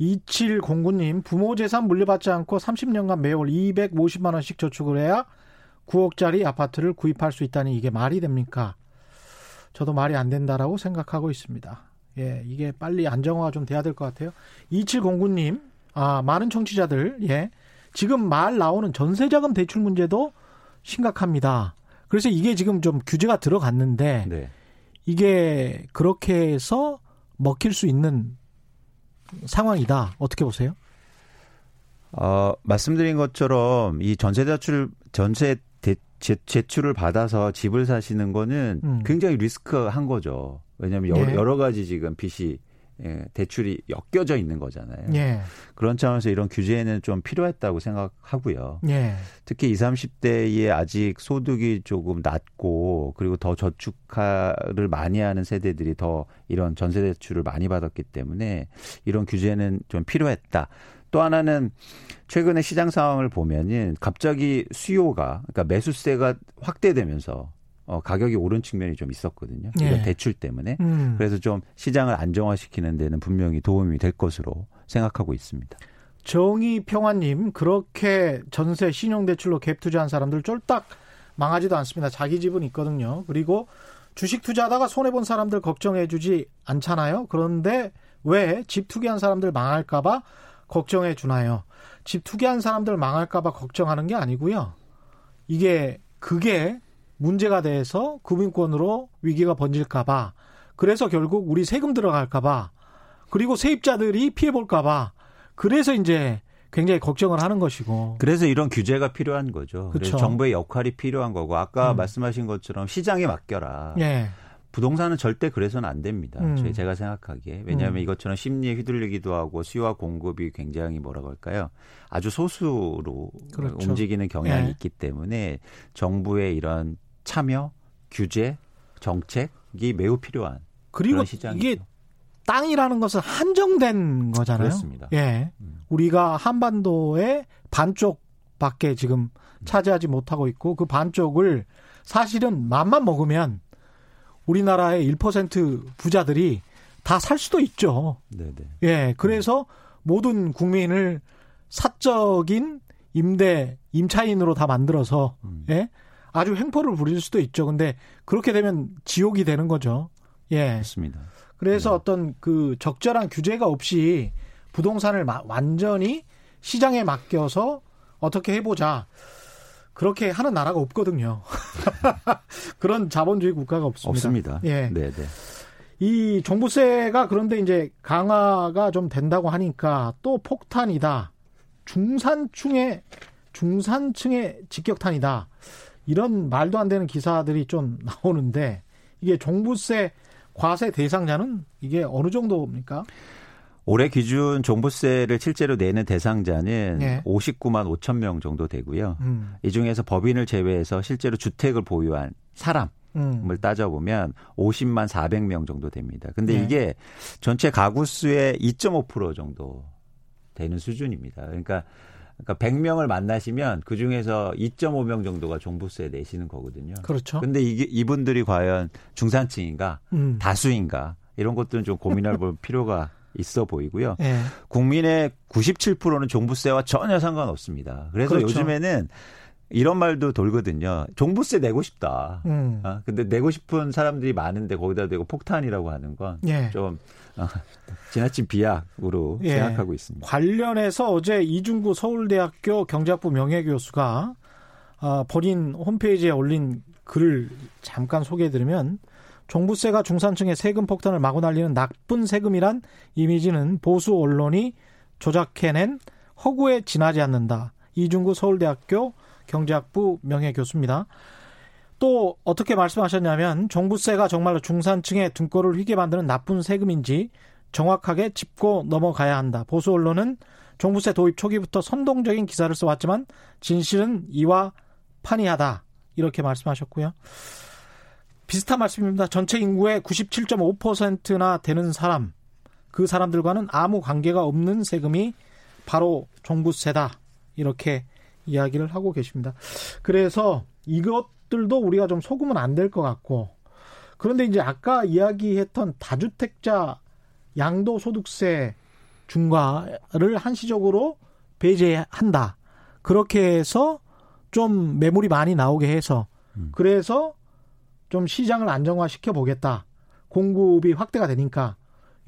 2709님 부모 재산 물려받지 않고 30년간 매월 250만 원씩 저축을 해야 9억짜리 아파트를 구입할 수 있다니 이게 말이 됩니까? 저도 말이 안 된다라고 생각하고 있습니다. 예, 이게 빨리 안정화가 좀 돼야 될 것 같아요. 2709님, 아, 많은 청취자들, 예. 지금 말 나오는 전세자금 대출 문제도 심각합니다. 그래서 이게 지금 좀 규제가 들어갔는데, 네. 이게 그렇게 해서 먹힐 수 있는 상황이다. 어떻게 보세요? 어, 말씀드린 것처럼 이 전세 대출, 전세 제, 제출을 받아서 집을 사시는 거는 음. 굉장히 리스크한 거죠. 왜냐하면 여러, 예. 여러 가지 지금 빚이 예, 대출이 엮여져 있는 거잖아요. 예. 그런 차원에서 이런 규제는 좀 필요했다고 생각하고요. 예. 특히 20, 30대에 아직 소득이 조금 낮고 그리고 더 저축을 많이 하는 세대들이 더 이런 전세 대출을 많이 받았기 때문에 이런 규제는 좀 필요했다. 또 하나는 최근에 시장 상황을 보면은 갑자기 수요가 그러니까 매수세가 확대되면서 어, 가격이 오른 측면이 좀 있었거든요. 네. 이런 대출 때문에. 음. 그래서 좀 시장을 안정화시키는 데는 분명히 도움이 될 것으로 생각하고 있습니다. 정의평화님, 그렇게 전세 신용대출로 갭 투자한 사람들 쫄딱 망하지도 않습니다. 자기 집은 있거든요. 그리고 주식 투자하다가 손해본 사람들 걱정해주지 않잖아요. 그런데 왜 집 투기한 사람들 망할까봐 걱정해 주나요? 집 투기한 사람들 망할까봐 걱정하는 게 아니고요. 이게 그게 문제가 돼서 금융권으로 위기가 번질까봐 그래서 결국 우리 세금 들어갈까봐 그리고 세입자들이 피해볼까봐 그래서 이제 굉장히 걱정을 하는 것이고. 그래서 이런 규제가 필요한 거죠. 그렇죠. 정부의 역할이 필요한 거고 아까 음. 말씀하신 것처럼 시장에 맡겨라. 예. 부동산은 절대 그래서는 안 됩니다. 음. 제가 생각하기에. 왜냐하면 음. 이것처럼 심리에 휘둘리기도 하고 수요와 공급이 굉장히 뭐라고 할까요? 아주 소수로 그렇죠. 움직이는 경향이 네. 있기 때문에 정부의 이런 참여, 규제, 정책이 매우 필요한 그리고. 이게 땅이라는 것은 한정된 거잖아요. 그렇습니다. 예. 음. 우리가 한반도의 반쪽밖에 지금 차지하지 못하고 있고 그 반쪽을 사실은 맘만 먹으면 우리나라의 1% 부자들이 다 살 수도 있죠. 네네. 예, 그래서 모든 국민을 사적인 임대 임차인으로 다 만들어서 음. 예, 아주 횡포를 부릴 수도 있죠. 근데 그렇게 되면 지옥이 되는 거죠. 예. 맞습니다. 그래서 네. 어떤 그 적절한 규제가 없이 부동산을 완전히 시장에 맡겨서 어떻게 해보자. 그렇게 하는 나라가 없거든요. 그런 자본주의 국가가 없습니다. 없습니다. 예. 네, 네. 이 종부세가 그런데 이제 강화가 좀 된다고 하니까 또 폭탄이다. 중산층의 중산층의 직격탄이다. 이런 말도 안 되는 기사들이 좀 나오는데 이게 종부세 과세 대상자는 이게 어느 정도입니까? 올해 기준 종부세를 실제로 내는 대상자는 네. 59만 5천 명 정도 되고요. 음. 이 중에서 법인을 제외해서 실제로 주택을 보유한 사람 음. 을 따져보면 50만 400명 정도 됩니다. 근데 네. 이게 전체 가구 수의 2.5% 정도 되는 수준입니다. 그러니까 그러니까 100명을 만나시면 그 중에서 2.5명 정도가 종부세 내시는 거거든요. 그렇죠. 근데 이게 이분들이 과연 중산층인가, 음. 다수인가 이런 것들은 좀 고민할 필요가 있어 보이고요. 네. 국민의 97%는 종부세와 전혀 상관없습니다. 그래서 그렇죠. 요즘에는 이런 말도 돌거든요. 종부세 내고 싶다. 음. 아, 근데 내고 싶은 사람들이 많은데 거기다 대고 폭탄이라고 하는 건좀 예. 어, 지나친 비약으로 예. 생각하고 있습니다. 관련해서 어제 이중구 서울대학교 경제학부 명예교수가 어, 본인 홈페이지에 올린 글을 잠깐 소개해드리면 종부세가 중산층의 세금 폭탄을 마구 날리는 나쁜 세금이란 이미지는 보수 언론이 조작해낸 허구에 지나지 않는다. 이중구 서울대학교 경제학부 명예교수입니다. 또 어떻게 말씀하셨냐면 종부세가 정말로 중산층의 등골을 휘게 만드는 나쁜 세금인지 정확하게 짚고 넘어가야 한다. 보수 언론은 종부세 도입 초기부터 선동적인 기사를 써왔지만 진실은 이와 판이하다. 이렇게 말씀하셨고요. 비슷한 말씀입니다. 전체 인구의 97.5%나 되는 사람, 그 사람들과는 아무 관계가 없는 세금이 바로 종부세다. 이렇게 이야기를 하고 계십니다. 그래서 이것들도 우리가 좀 속으면 안 될 것 같고 그런데 이제 아까 이야기했던 다주택자 양도소득세 중과를 한시적으로 배제한다. 그렇게 해서 좀 매물이 많이 나오게 해서 음. 그래서 좀 시장을 안정화 시켜 보겠다. 공급이 확대가 되니까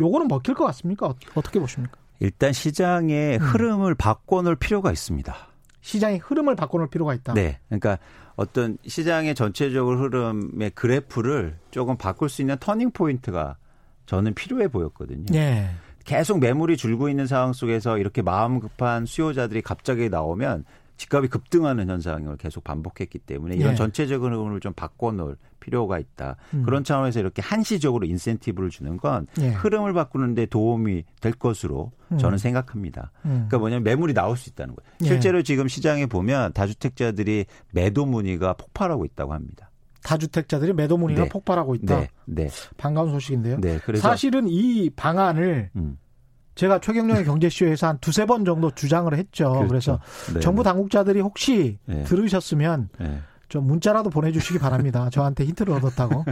요거는 먹힐 것 같습니까? 어떻게 보십니까? 일단 시장의 음. 흐름을 바꿔놓을 필요가 있습니다. 시장의 흐름을 바꿔놓을 필요가 있다. 네. 그러니까 어떤 시장의 전체적으로 흐름의 그래프를 조금 바꿀 수 있는 터닝 포인트가 저는 필요해 보였거든요. 네. 계속 매물이 줄고 있는 상황 속에서 이렇게 마음 급한 수요자들이 갑자기 나오면 집값이 급등하는 현상을 계속 반복했기 때문에 이런 네. 전체적인 흐름을 좀 바꿔놓을 필요가 있다. 음. 그런 차원에서 이렇게 한시적으로 인센티브를 주는 건 네. 흐름을 바꾸는데 도움이 될 것으로 음. 저는 생각합니다. 음. 그러니까 뭐냐면 매물이 나올 수 있다는 거예요. 네. 실제로 지금 시장에 보면 다주택자들이 매도 문의가 폭발하고 있다고 합니다. 다주택자들이 매도 문의가 네. 폭발하고 있다. 네. 네. 반가운 소식인데요. 네. 그래서 사실은 이 방안을 음. 제가 최경영의 경제쇼에서 한 두세 번 정도 주장을 했죠. 그렇죠. 그래서 네. 정부 당국자들이 혹시 네. 들으셨으면 네. 좀 문자라도 보내주시기 바랍니다. 저한테 힌트를 얻었다고.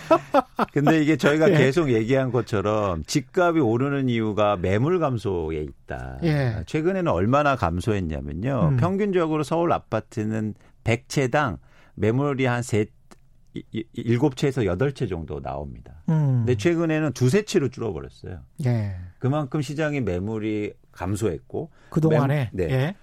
근데 이게 저희가 예. 계속 얘기한 것처럼 집값이 오르는 이유가 매물 감소에 있다. 예. 최근에는 얼마나 감소했냐면요. 음. 평균적으로 서울 아파트는 100채당 매물이 한 세, 일곱 채에서 여덟 채 정도 나옵니다. 음. 근데 최근에는 두세 채로 줄어버렸어요. 예. 그만큼 시장의 매물이 감소했고 그 동안에 네. 예.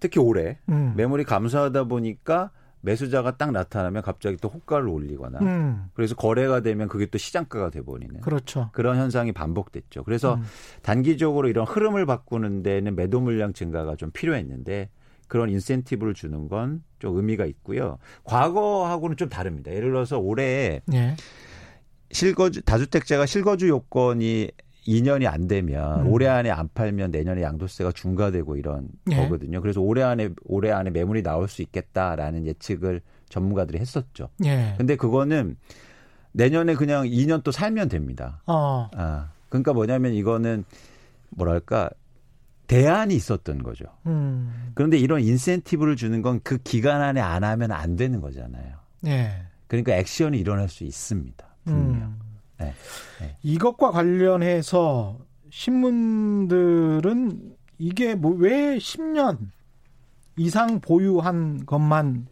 특히 올해 음. 매물이 감소하다 보니까 매수자가 딱 나타나면 갑자기 또 호가를 올리거나 음. 그래서 거래가 되면 그게 또 시장가가 돼버리는 그렇죠. 그런 현상이 반복됐죠. 그래서 음. 단기적으로 이런 흐름을 바꾸는 데는 매도 물량 증가가 좀 필요했는데 그런 인센티브를 주는 건 좀 의미가 있고요. 과거하고는 좀 다릅니다. 예를 들어서 올해 예. 실거주 다주택자가 실거주 요건이 2년이 안 되면 음. 올해 안에 안 팔면 내년에 양도세가 중과되고 이런 예. 거거든요. 그래서 올해 안에 올해 안에 매물이 나올 수 있겠다라는 예측을 전문가들이 했었죠. 예. 근데 그거는 내년에 그냥 2년 또 살면 됩니다. 어. 아. 그러니까 뭐냐면 이거는 뭐랄까 대안이 있었던 거죠. 음. 그런데 이런 인센티브를 주는 건 그 기간 안에 안 하면 안 되는 거잖아요. 예. 그러니까 액션이 일어날 수 있습니다. 분명. 음. 네. 네. 이것과 관련해서 신문들은 이게 뭐 왜 10년 이상 보유한 것만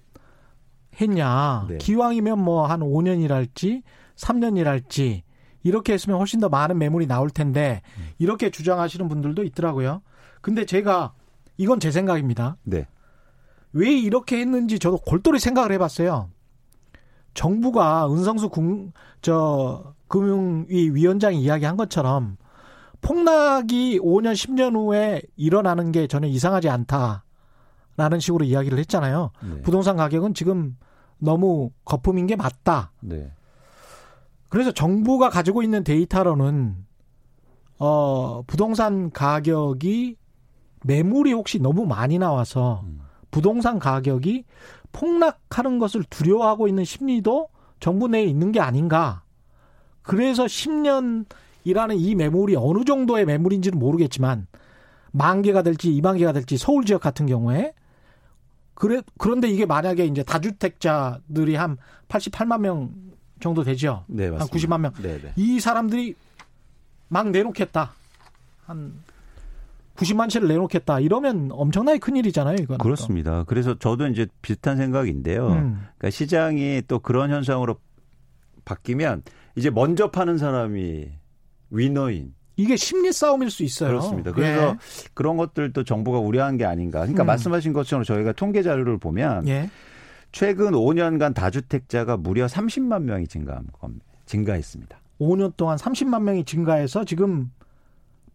했냐. 네. 기왕이면 뭐 한 5년이랄지 3년이랄지 이렇게 했으면 훨씬 더 많은 매물이 나올 텐데 음. 이렇게 주장하시는 분들도 있더라고요. 근데 제가 이건 제 생각입니다. 네. 왜 이렇게 했는지 저도 골똘히 생각을 해봤어요. 정부가 은성수 국, 저 금융위 위원장이 이야기한 것처럼 폭락이 5년, 10년 후에 일어나는 게 전혀 이상하지 않다라는 식으로 이야기를 했잖아요. 네. 부동산 가격은 지금 너무 거품인 게 맞다. 네. 그래서 정부가 가지고 있는 데이터로는 어 부동산 가격이 매물이 혹시 너무 많이 나와서 음. 부동산 가격이 폭락하는 것을 두려워하고 있는 심리도 정부 내에 있는 게 아닌가. 그래서 10년이라는 이 매물이 어느 정도의 매물인지는 모르겠지만 만 개가 될지 2만 개가 될지 서울 지역 같은 경우에 그래 그런데 이게 만약에 이제 다주택자들이 한 88만 명 정도 되죠. 네, 맞습니다. 한 90만 명. 네, 네. 이 사람들이 막 내놓겠다. 한 90만 채를 내놓겠다. 이러면 엄청나게 큰 일이잖아요, 이거 그렇습니다. 또. 그래서 저도 이제 비슷한 생각인데요. 음. 그러니까 시장이 또 그런 현상으로 바뀌면 이제 먼저 파는 사람이 위너인 이게 심리 싸움일 수 있어요. 그렇습니다. 그래서 예. 그런 것들도 정부가 우려한 게 아닌가. 그러니까 음. 말씀하신 것처럼 저희가 통계 자료를 보면 예. 최근 5년간 다주택자가 무려 30만 명이 증가한 겁니다. 증가했습니다. 5년 동안 30만 명이 증가해서 지금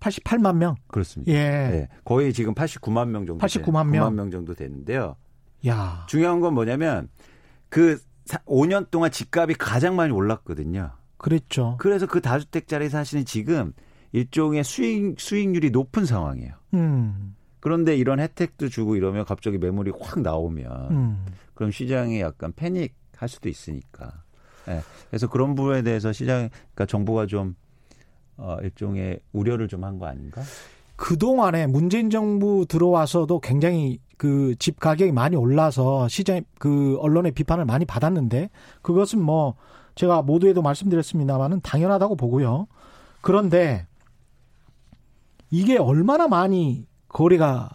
88만 명. 그렇습니다. 예. 네. 거의 지금 89만 명 정도 89만 명. 9만 명 정도 되는데요. 야. 중요한 건 뭐냐면 그 5년 동안 집값이 가장 많이 올랐거든요. 그랬죠. 그래서 그 다주택자리 사실은 지금 일종의 수익 수익률이 높은 상황이에요. 음. 그런데 이런 혜택도 주고 이러면 갑자기 매물이 확 나오면 음. 그럼 시장이 약간 패닉할 수도 있으니까. 네. 그래서 그런 부분에 대해서 시장, 그러니까 정부가 좀 어, 일종의 우려를 좀 한 거 아닌가? 그동안에 문재인 정부 들어와서도 굉장히 그 집 가격이 많이 올라서 시장 그 언론의 비판을 많이 받았는데 그것은 뭐 제가 모두에도 말씀드렸습니다만은 당연하다고 보고요. 그런데 이게 얼마나 많이 거래가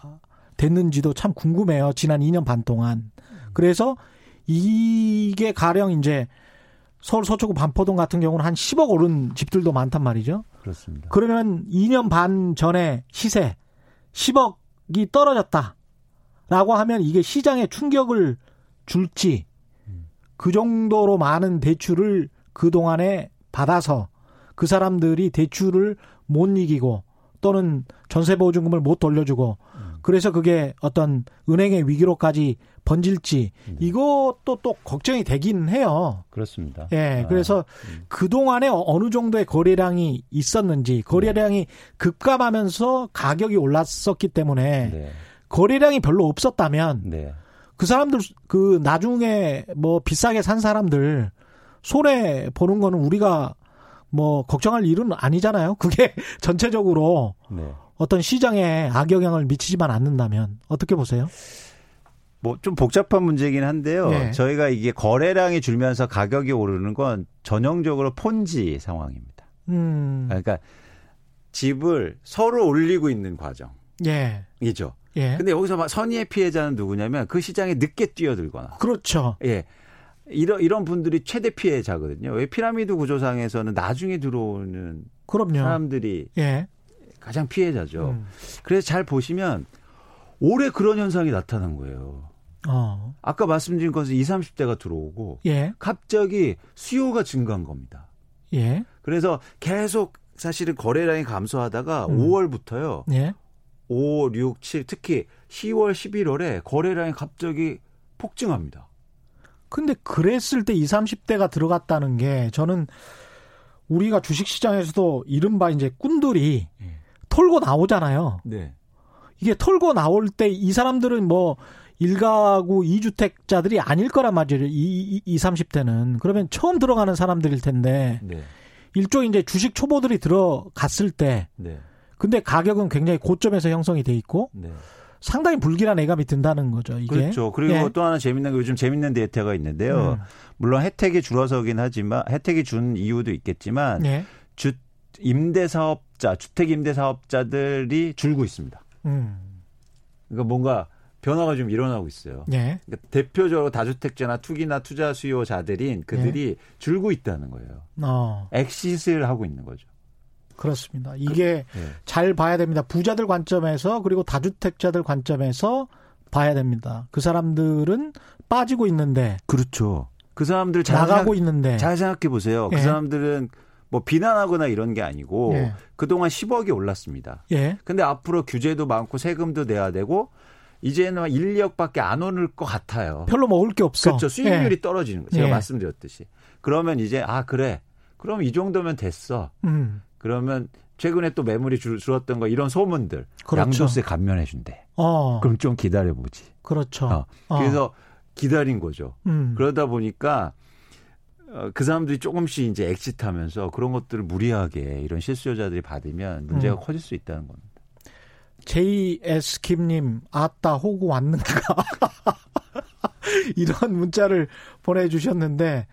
됐는지도 참 궁금해요. 지난 2년 반 동안. 그래서 이게 가령 이제 서울 서초구 반포동 같은 경우는 한 10억 오른 집들도 많단 말이죠. 그렇습니다. 그러면 2년 반 전에 시세 10억이 떨어졌다. 라고 하면 이게 시장에 충격을 줄지 그 정도로 많은 대출을 그동안에 받아서 그 사람들이 대출을 못 이기고 또는 전세 보증금을 못 돌려주고 음. 그래서 그게 어떤 은행의 위기로까지 번질지 네. 이것도 또 걱정이 되긴 해요. 그렇습니다. 예. 아, 그래서 음. 그동안에 어느 정도의 거래량이 있었는지 거래량이 네. 급감하면서 가격이 올랐었기 때문에 네. 거래량이 별로 없었다면 네. 그 사람들 그 나중에 뭐 비싸게 산 사람들 손해 보는 거는 우리가 뭐 걱정할 일은 아니잖아요. 그게 전체적으로 네. 어떤 시장에 악영향을 미치지만 않는다면 어떻게 보세요? 뭐 좀 복잡한 문제긴 한데요. 네. 저희가 이게 거래량이 줄면서 가격이 오르는 건 전형적으로 폰지 상황입니다. 음. 그러니까 집을 서로 올리고 있는 과정. 예. 이죠. 예. 근데 여기서 막 선의의 피해자는 누구냐면 그 시장에 늦게 뛰어들거나. 그렇죠. 예. 이런 이런 분들이 최대 피해자거든요. 왜 피라미드 구조상에서는 나중에 들어오는 그럼요. 사람들이 예. 가장 피해자죠. 음. 그래서 잘 보시면 올해 그런 현상이 나타난 거예요. 어. 아까 말씀드린 것은 20, 30대가 들어오고 예. 갑자기 수요가 증가한 겁니다. 예. 그래서 계속 사실은 거래량이 감소하다가 음. 5월부터요. 예. 5, 6, 7 특히 10월, 11월에 거래량이 갑자기 폭증합니다. 근데 그랬을 때 20, 30대가 들어갔다는 게 저는 우리가 주식 시장에서도 이른바 이제 꾼들이 예. 털고 나오잖아요. 네. 이게 털고 나올 때 이 사람들은 뭐 일가구 2주택자들이 아닐 거란 말이에요. 이, 이, 20, 30대는. 그러면 처음 들어가는 사람들일 텐데. 네. 일종의 이제 주식 초보들이 들어갔을 때. 네. 근데 가격은 굉장히 고점에서 형성이 돼 있고. 네. 상당히 불길한 예감이 든다는 거죠. 이게. 그렇죠. 그리고 예. 또 하나 재밌는 게 요즘 재밌는 데이터가 있는데요. 음. 물론 혜택이 줄어서긴 하지만 혜택이 준 이유도 있겠지만 예. 주 임대 사업자, 주택 임대 사업자들이 줄고 있습니다. 음. 그러니까 뭔가 변화가 좀 일어나고 있어요. 예. 그러니까 대표적으로 다주택자나 투기나 투자 수요자들인 그들이 예. 줄고 있다는 거예요. 어. 엑시스를 하고 있는 거죠. 그렇습니다. 이게 그, 네. 잘 봐야 됩니다. 부자들 관점에서 그리고 다주택자들 관점에서 봐야 됩니다. 그 사람들은 빠지고 있는데 그렇죠. 그 사람들 잘 나가고 생각, 있는데 잘 생각해 보세요. 그 예. 그 사람들은 뭐 비난하거나 이런 게 아니고 예. 그동안 10억이 올랐습니다. 예. 근데 앞으로 규제도 많고 세금도 내야 되고 이제는 1, 2억밖에 안 오를 것 같아요. 별로 먹을 게 없어. 그렇죠. 수익률이 예. 떨어지는 거. 제가 예. 말씀드렸듯이. 그러면 이제 아 그래. 그럼 이 정도면 됐어. 음. 그러면 최근에 또 매물이 줄, 줄었던 거 이런 소문들 그렇죠. 양도세 감면해 준대. 어. 그럼 좀 기다려 보지. 그렇죠. 어. 어. 그래서 기다린 거죠. 음. 그러다 보니까 어, 그 사람들이 조금씩 이제 엑짓하면서 그런 것들을 무리하게 이런 실수요자들이 받으면 문제가 음. 커질 수 있다는 겁니다. JS 김님, 아따 호구 왔는가? 이런 문자를 보내주셨는데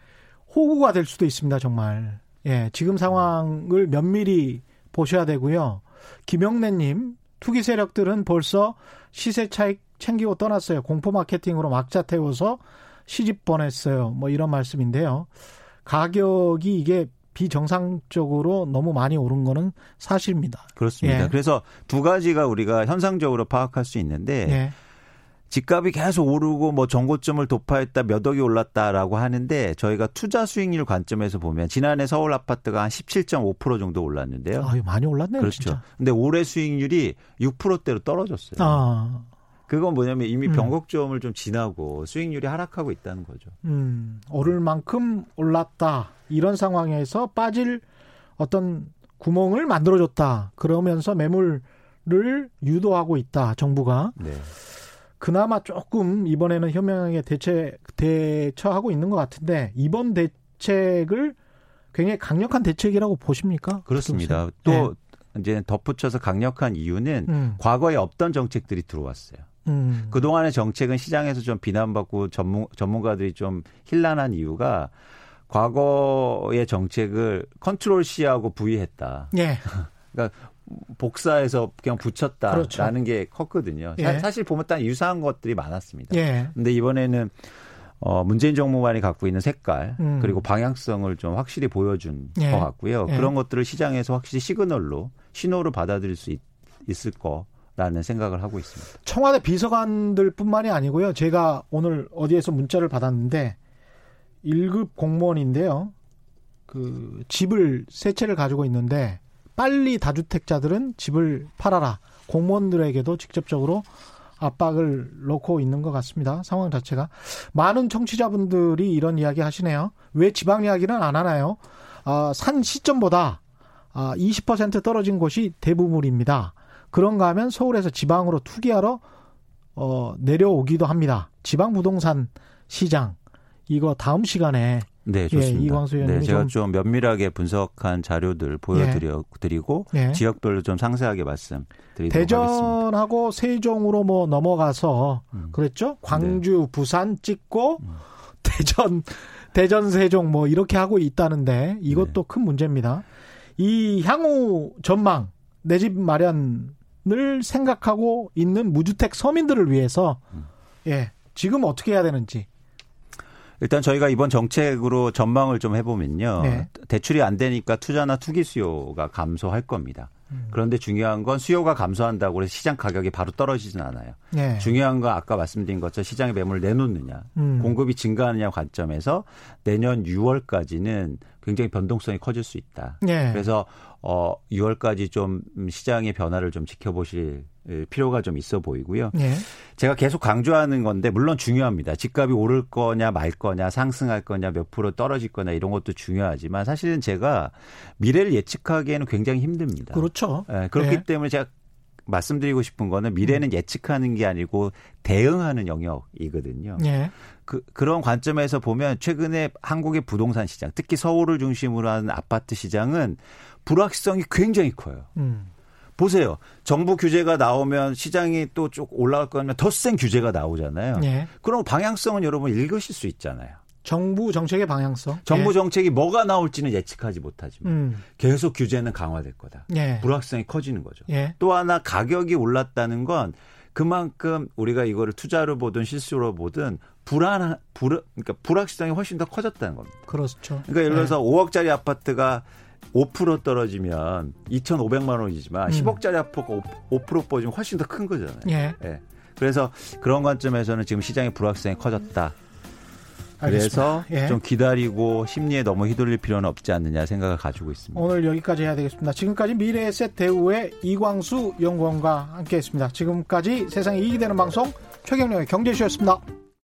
호구가 될 수도 있습니다, 정말. 예, 지금 상황을 면밀히 보셔야 되고요. 김영래님, 투기 세력들은 벌써 시세 차익 챙기고 떠났어요. 공포 마케팅으로 막자 태워서 시집 보냈어요. 뭐 이런 말씀인데요. 가격이 이게 비정상적으로 너무 많이 오른 거는 사실입니다. 그렇습니다. 예. 그래서 두 가지가 우리가 현상적으로 파악할 수 있는데 예. 집값이 계속 오르고 뭐 정고점을 돌파했다 몇 억이 올랐다라고 하는데 저희가 투자 수익률 관점에서 보면 지난해 서울 아파트가 한 17.5% 정도 올랐는데요. 아, 많이 올랐네요. 그렇죠. 진짜. 근데 올해 수익률이 6%대로 떨어졌어요. 아. 그건 뭐냐면 이미 음. 변곡점을 좀 지나고 수익률이 하락하고 있다는 거죠. 음, 오를 만큼 올랐다. 이런 상황에서 빠질 어떤 구멍을 만들어줬다. 그러면서 매물을 유도하고 있다. 정부가. 네. 그나마 조금 이번에는 현명하게 대체 대처하고 있는 것 같은데 이번 대책을 굉장히 강력한 대책이라고 보십니까? 그렇습니다. 또 네. 이제 덧붙여서 강력한 이유는 음. 과거에 없던 정책들이 들어왔어요. 음. 그동안의 정책은 시장에서 좀 비난받고 전문, 전문가들이 좀 힐난한 이유가 과거의 정책을 컨트롤 C하고 V했다. 예. 그러니까 복사해서 그냥 붙였다라는 그렇죠. 게 컸거든요. 예. 사, 실 보면 딱 유사한 것들이 많았습니다. 예. 근데 이번에는 어 문재인 정부만이 갖고 있는 색깔 음. 그리고 방향성을 좀 확실히 보여준 예. 것 같고요. 예. 그런 것들을 시장에서 확실히 시그널로 신호로 받아들일 수 있, 있을 거. 라는 생각을 하고 있습니다. 청와대 비서관들뿐만이 아니고요. 제가 오늘 어디에서 문자를 받았는데 1급 공무원인데요. 그 집을 세 채를 가지고 있는데 빨리 다주택자들은 집을 팔아라. 공무원들에게도 직접적으로 압박을 놓고 있는 것 같습니다. 상황 자체가. 많은 청취자분들이 이런 이야기 하시네요. 왜 지방 이야기는 안 하나요? 아, 산 시점보다 아, 20% 떨어진 곳이 대부분입니다. 그런가 하면 서울에서 지방으로 투기하러 어, 내려오기도 합니다. 지방 부동산 시장 이거 다음 시간에 네, 좋습니다. 예, 이광수 의원님 네, 제가 좀, 좀, 면밀하게 분석한 자료들 보여드려 예. 드리고 예. 지역별로 좀 상세하게 말씀드리도록 대전하고 세종으로 뭐 넘어가서 음. 그랬죠? 광주, 네. 부산 찍고 음. 대전, 대전, 세종 뭐 이렇게 하고 있다는데 이것도 네. 큰 문제입니다. 이 향후 전망 내 집 마련 을 생각하고 있는 무주택 서민들을 위해서 음. 예 지금 어떻게 해야 되는지 일단 저희가 이번 정책으로 전망을 좀 해보면요. 네. 대출이 안 되니까 투자나 투기 수요가 감소할 겁니다. 음. 그런데 중요한 건 수요가 감소한다고 해서 시장 가격이 바로 떨어지진 않아요. 네. 중요한 건 아까 말씀드린 것처럼 시장에 매물을 내놓느냐, 음. 공급이 증가하느냐 관점에서 내년 6월까지는 굉장히 변동성이 커질 수 있다. 네. 그래서 어 6월까지 좀 시장의 변화를 좀 지켜보실 필요가 좀 있어 보이고요. 네. 제가 계속 강조하는 건데 물론 중요합니다. 집값이 오를 거냐 말 거냐 상승할 거냐 몇 프로 떨어질 거냐 이런 것도 중요하지만 사실은 제가 미래를 예측하기에는 굉장히 힘듭니다. 그렇죠. 네, 그렇기 네. 때문에 제가 말씀드리고 싶은 거는 미래는 음. 예측하는 게 아니고 대응하는 영역이거든요. 네. 그, 그런 관점에서 보면 최근에 한국의 부동산 시장, 특히 서울을 중심으로 하는 아파트 시장은 불확실성이 굉장히 커요. 음. 보세요. 정부 규제가 나오면 시장이 또 쭉 올라갈 거면 더 센 규제가 나오잖아요. 네. 그럼 방향성은 여러분 읽으실 수 있잖아요. 정부 정책의 방향성. 정부 네. 정책이 뭐가 나올지는 예측하지 못하지만 음. 계속 규제는 강화될 거다. 네. 불확실성이 커지는 거죠. 네. 또 하나 가격이 올랐다는 건 그만큼 우리가 이거를 투자로 보든 실수로 보든 불안 불 그러니까 불확실성이 훨씬 더 커졌다는 겁니다. 그렇죠. 그러니까 예를 들어서 5억짜리 아파트가 5% 떨어지면 2,500만 원이지만 음. 10억짜리 아파트가 5% 빠지면 훨씬 더 큰 거잖아요. 예. 예. 그래서 그런 관점에서는 지금 시장의 불확실성이 커졌다. 그래서 예. 좀 기다리고 심리에 너무 휘둘릴 필요는 없지 않느냐 생각을 가지고 있습니다. 오늘 여기까지 해야 되겠습니다. 지금까지 미래에셋 대우의 이광수 연구원과 함께했습니다. 지금까지 세상에 이익이 되는 방송 최경령의 경제쇼였습니다.